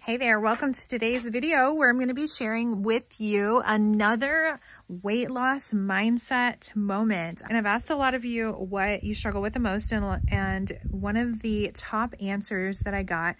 Hey there, welcome to today's video where I'm going to be sharing with you another weight loss mindset moment. And I've asked a lot of you what you struggle with the most and, and one of the top answers that I got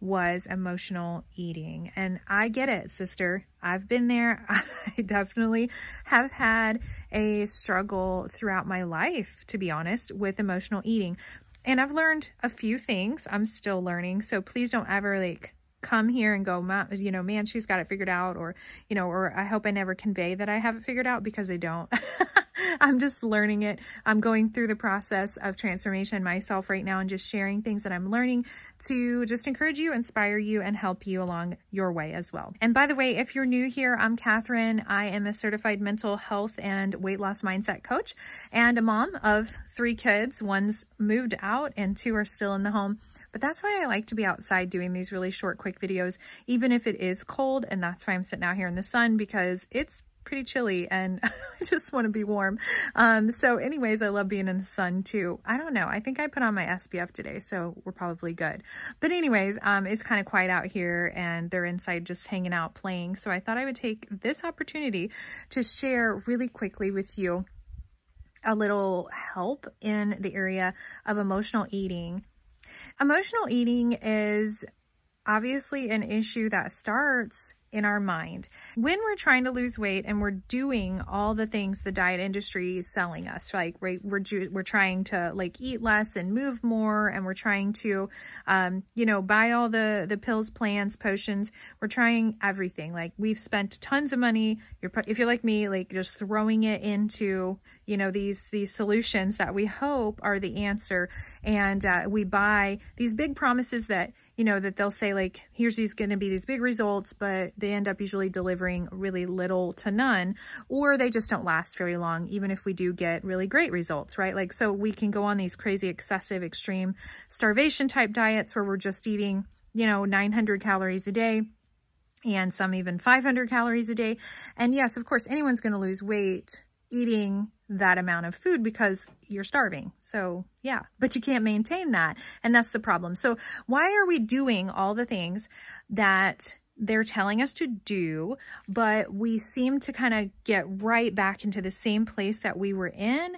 was emotional eating. And I get it, sister. I've been there. I definitely have had a struggle throughout my life, to be honest, with emotional eating. And I've learned a few things. I'm still learning. So please don't ever like come here and go, you know, man, she's got it figured out. Or, you know, or I hope I never convey that I have it figured out because I don't. I'm just learning it. I'm going through the process of transformation myself right now and just sharing things that I'm learning to just encourage you, inspire you, and help you along your way as well. And by the way, if you're new here, I'm Catherine. I am a certified mental health and weight loss mindset coach and a mom of three kids. One's moved out and two are still in the home. But that's why I like to be outside doing these really short, quick videos, even if it is cold. And that's why I'm sitting out here in the sun because it's pretty chilly and I just want to be warm. Um, so anyways, I love being in the sun too. I don't know. I think I put on my SPF today, so we're probably good. But anyways, um, it's kind of quiet out here and they're inside just hanging out playing. So I thought I would take this opportunity to share really quickly with you a little help in the area of emotional eating. Emotional eating is obviously an issue that starts in our mind. When we're trying to lose weight and we're doing all the things the diet industry is selling us, like right, we're we're trying to like eat less and move more, and we're trying to, um, you know, buy all the the pills, plans, potions. We're trying everything. Like we've spent tons of money. You're if you're like me, like just throwing it into you know these these solutions that we hope are the answer, and uh, we buy these big promises that you know, that they'll say like, here's these going to be these big results, but they end up usually delivering really little to none, or they just don't last very long, even if we do get really great results, right? Like, so we can go on these crazy, excessive, extreme starvation type diets where we're just eating, you know, 900 calories a day and some even 500 calories a day. And yes, of course, anyone's going to lose weight eating that amount of food because you're starving. So yeah, but you can't maintain that. And that's the problem. So why are we doing all the things that they're telling us to do, but we seem to kind of get right back into the same place that we were in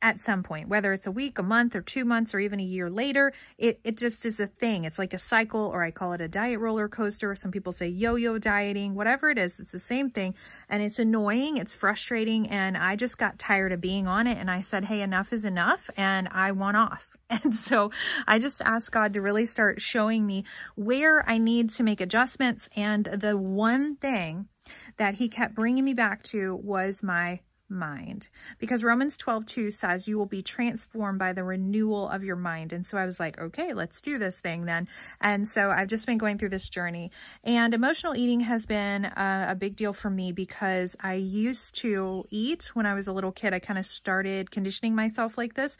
at some point, whether it's a week, a month, or two months, or even a year later, it, it just is a thing. It's like a cycle, or I call it a diet roller coaster. Some people say yo-yo dieting, whatever it is, it's the same thing. And it's annoying, it's frustrating, and I just got tired of being on it. And I said, hey, enough is enough, and I want off. And so I just asked God to really start showing me where I need to make adjustments. And the one thing that he kept bringing me back to was my mind because Romans 12, 2 says you will be transformed by the renewal of your mind. And so I was like, okay, let's do this thing then. And so I've just been going through this journey and emotional eating has been a, a big deal for me because I used to eat when I was a little kid. I kind of started conditioning myself like this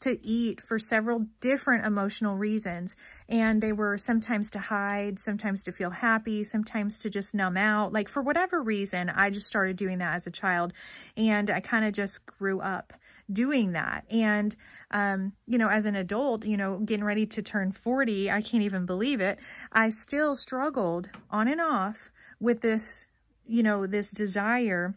to eat for several different emotional reasons. And they were sometimes to hide, sometimes to feel happy, sometimes to just numb out. Like for whatever reason, I just started doing that as a child. And I kind of just grew up doing that. And, um, you know, as an adult, you know, getting ready to turn 40, I can't even believe it. I still struggled on and off with this, you know, this desire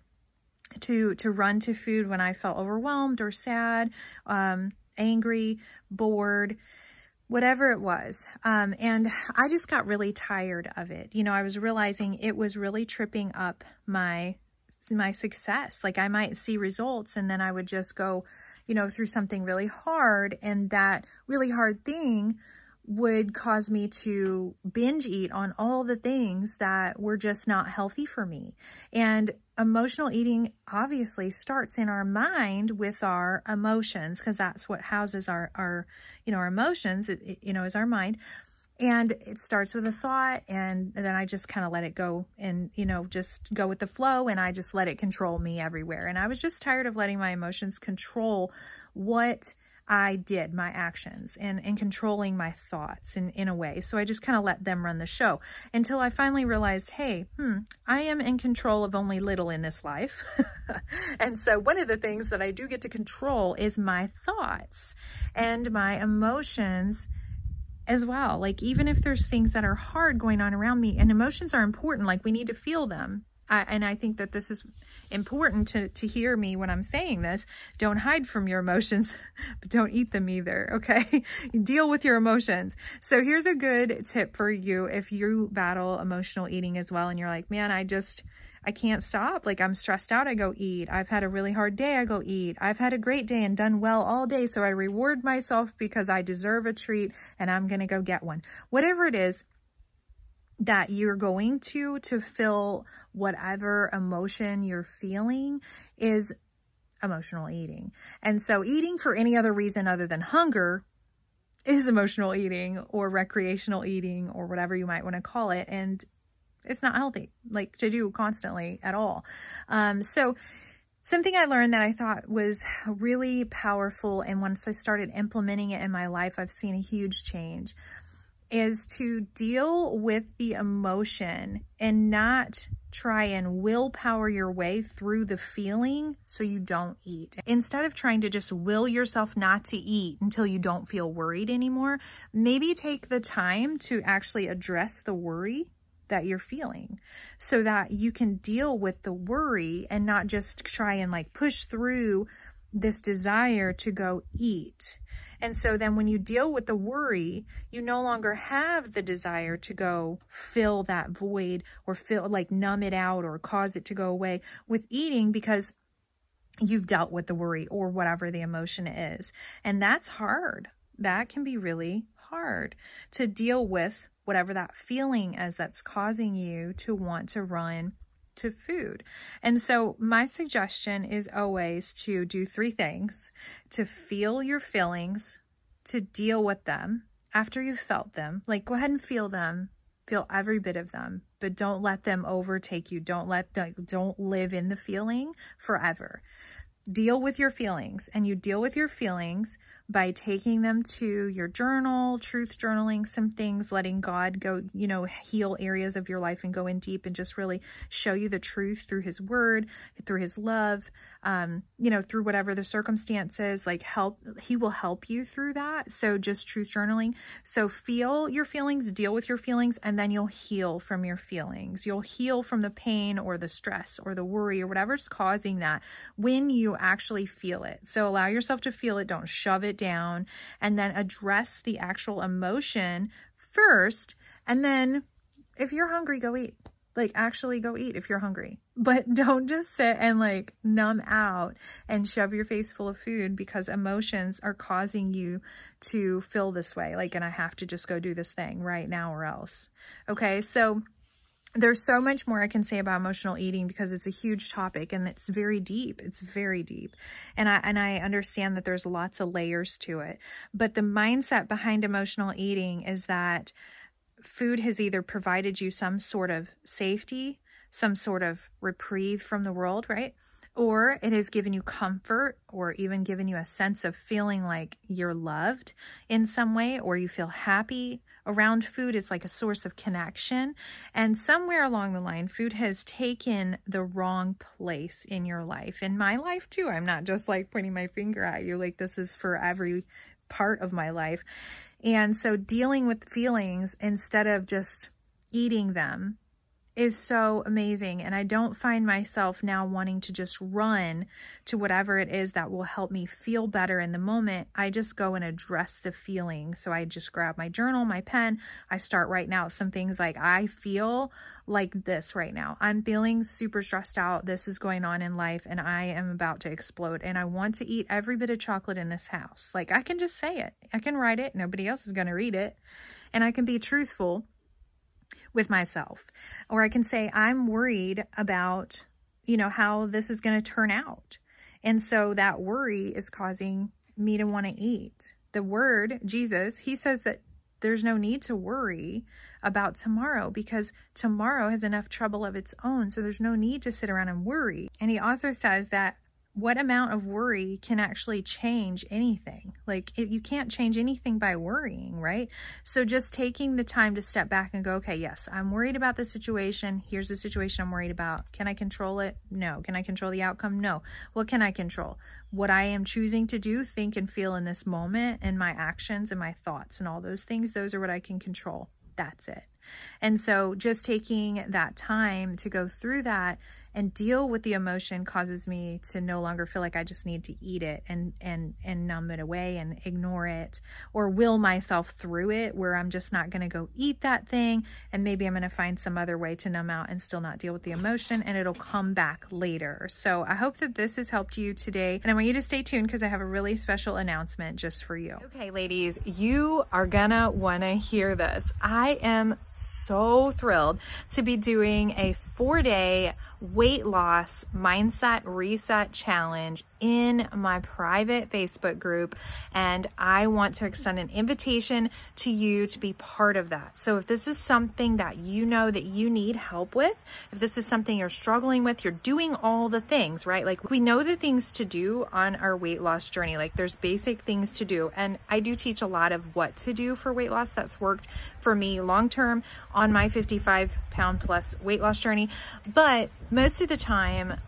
to to run to food when I felt overwhelmed or sad. Um, angry, bored, whatever it was. Um, and I just got really tired of it. You know, I was realizing it was really tripping up my my success. Like I might see results and then I would just go, you know, through something really hard and that really hard thing would cause me to binge eat on all the things that were just not healthy for me. And emotional eating obviously starts in our mind with our emotions because that's what houses our, our, you know, our emotions, it, it, you know, is our mind. And it starts with a thought and then I just kind of let it go and, you know, just go with the flow and I just let it control me everywhere. And I was just tired of letting my emotions control what I did, my actions, and, and controlling my thoughts in, in a way. So I just kind of let them run the show until I finally realized, hey, hmm, I am in control of only little in this life. and so one of the things that I do get to control is my thoughts and my emotions as well. Like even if there's things that are hard going on around me and emotions are important, like we need to feel them. I, and I think that this is important to, to hear me when I'm saying this. Don't hide from your emotions, but don't eat them either, okay? Deal with your emotions. So here's a good tip for you if you battle emotional eating as well and you're like, man, I just, I can't stop. Like I'm stressed out, I go eat. I've had a really hard day, I go eat. I've had a great day and done well all day, so I reward myself because I deserve a treat and I'm to go get one. Whatever it is that you're going to to fill whatever emotion you're feeling is emotional eating. And so eating for any other reason other than hunger is emotional eating or recreational eating or whatever you might want to call it. And it's not healthy, like to do constantly at all. Um, so something I learned that I thought was really powerful, and once I started implementing it in my life, I've seen a huge change, is to deal with the emotion and not try and willpower your way through the feeling so you don't eat. Instead of trying to just will yourself not to eat until you don't feel worried anymore, maybe take the time to actually address the worry that you're feeling so that you can deal with the worry and not just try and like push through this desire to go eat. And so then when you deal with the worry, you no longer have the desire to go fill that void or fill like numb it out or cause it to go away with eating because you've dealt with the worry or whatever the emotion is. And that's hard. That can be really hard to deal with whatever that feeling is that's causing you to want to run to food. And so my suggestion is always to do three things, to feel your feelings, to deal with them after you've felt them. Like go ahead and feel them, feel every bit of them, but don't let them overtake you. Don't let don't live in the feeling forever. Deal with your feelings and you deal with your feelings by taking them to your journal, truth journaling some things, letting God go, you know, heal areas of your life and go in deep and just really show you the truth through his word, through his love, um, you know, through whatever the circumstances, like help, he will help you through that. So just truth journaling. So feel your feelings, deal with your feelings, and then you'll heal from your feelings. You'll heal from the pain or the stress or the worry or whatever's causing that when you actually feel it. So allow yourself to feel it. Don't shove it down and then address the actual emotion first. And then if you're hungry, go eat. Like actually go eat if you're hungry. But don't just sit and like numb out and shove your face full of food because emotions are causing you to feel this way. Like, and I have to just go do this thing right now or else. Okay. So there's so much more I can say about emotional eating because it's a huge topic and it's very deep. It's very deep. And I, and I understand that there's lots of layers to it. But the mindset behind emotional eating is that food has either provided you some sort of safety, some sort of reprieve from the world, right? Or it has given you comfort or even given you a sense of feeling like you're loved in some way or you feel happy around food is like a source of connection. And somewhere along the line, food has taken the wrong place in your life. In my life too, I'm not just like pointing my finger at you. Like this is for every part of my life. And so dealing with feelings instead of just eating them is so amazing. And I don't find myself now wanting to just run to whatever it is that will help me feel better in the moment. I just go and address the feeling. So I just grab my journal, my pen. I start writing out some things like I feel like this right now. I'm feeling super stressed out. This is going on in life and I am about to explode and I want to eat every bit of chocolate in this house. Like I can just say it. I can write it. Nobody else is going to read it. And I can be truthful with myself. Or I can say, I'm worried about, you know, how this is going to turn out. And so that worry is causing me to want to eat. The word, Jesus, he says that there's no need to worry about tomorrow because tomorrow has enough trouble of its own. So there's no need to sit around and worry. And he also says that what amount of worry can actually change anything? Like it, you can't change anything by worrying, right? So just taking the time to step back and go, okay, yes, I'm worried about the situation. Here's the situation I'm worried about. Can I control it? No. Can I control the outcome? No. What can I control? What I am choosing to do, think and feel in this moment and my actions and my thoughts and all those things, those are what I can control. That's it. And so just taking that time to go through that and deal with the emotion causes me to no longer feel like I just need to eat it and and and numb it away and ignore it or will myself through it where I'm just not going to go eat that thing and maybe I'm going to find some other way to numb out and still not deal with the emotion and it'll come back later. So I hope that this has helped you today and I want you to stay tuned because I have a really special announcement just for you. Okay, ladies, you are gonna want to hear this. I am so thrilled to be doing a four day weight loss mindset reset challenge in my private Facebook group. And I want to extend an invitation to you to be part of that. So if this is something that you know that you need help with, if this is something you're struggling with, you're doing all the things, right? Like we know the things to do on our weight loss journey. Like there's basic things to do. And I do teach a lot of what to do for weight loss that's worked for me long term on my 55 pound plus weight loss journey. But most of the time,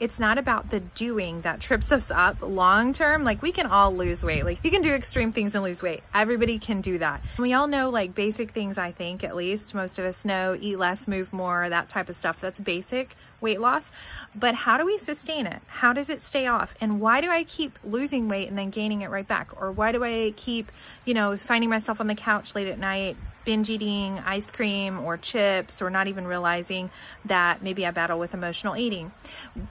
it's not about the doing that trips us up long term. Like we can all lose weight. Like you can do extreme things and lose weight. Everybody can do that. We all know like basic things, I think, at least most of us know eat less, move more, that type of stuff. That's basic weight loss. But how do we sustain it? How does it stay off? And why do I keep losing weight and then gaining it right back? Or why do I keep, you know, finding myself on the couch late at night binge eating ice cream or chips or not even realizing that maybe I battle with emotional eating.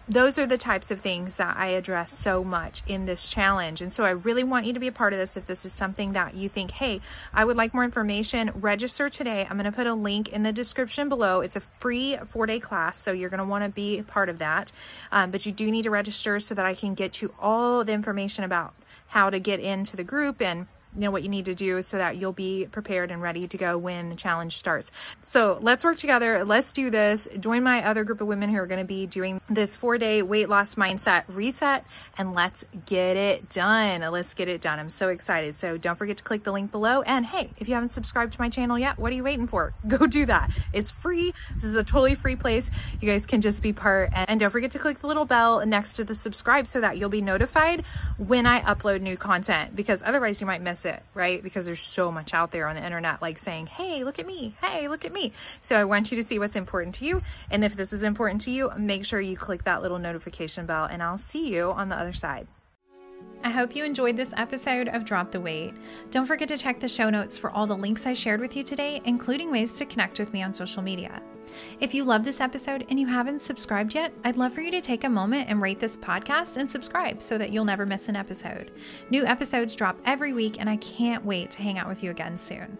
Those are the types of things that I address so much in this challenge. And so I really want you to be a part of this if this is something that you think, hey, I would like more information, register today. I'm going to put a link in the description below. It's a free four day class, so you're going to want to be part of that. Um, but you do need to register so that I can get you all the information about how to get into the group and know what you need to do so that you'll be prepared and ready to go when the challenge starts. So let's work together. Let's do this. Join my other group of women who are going to be doing this four day weight loss mindset reset and let's get it done. Let's get it done. I'm so excited. So don't forget to click the link below. And hey, if you haven't subscribed to my channel yet, what are you waiting for? Go do that. It's free. This is a totally free place. You guys can just be part. And don't forget to click the little bell next to the subscribe so that you'll be notified when I upload new content because otherwise you might miss it, right? Because there's so much out there on the internet like saying, hey, look at me. Hey, look at me. So I want you to see what's important to you. And if this is important to you, make sure you click that little notification bell and I'll see you on the other side. I hope you enjoyed this episode of Drop the Weight. Don't forget to check the show notes for all the links I shared with you today, including ways to connect with me on social media. If you love this episode and you haven't subscribed yet, I'd love for you to take a moment and rate this podcast and subscribe so that you'll never miss an episode. New episodes drop every week, and I can't wait to hang out with you again soon.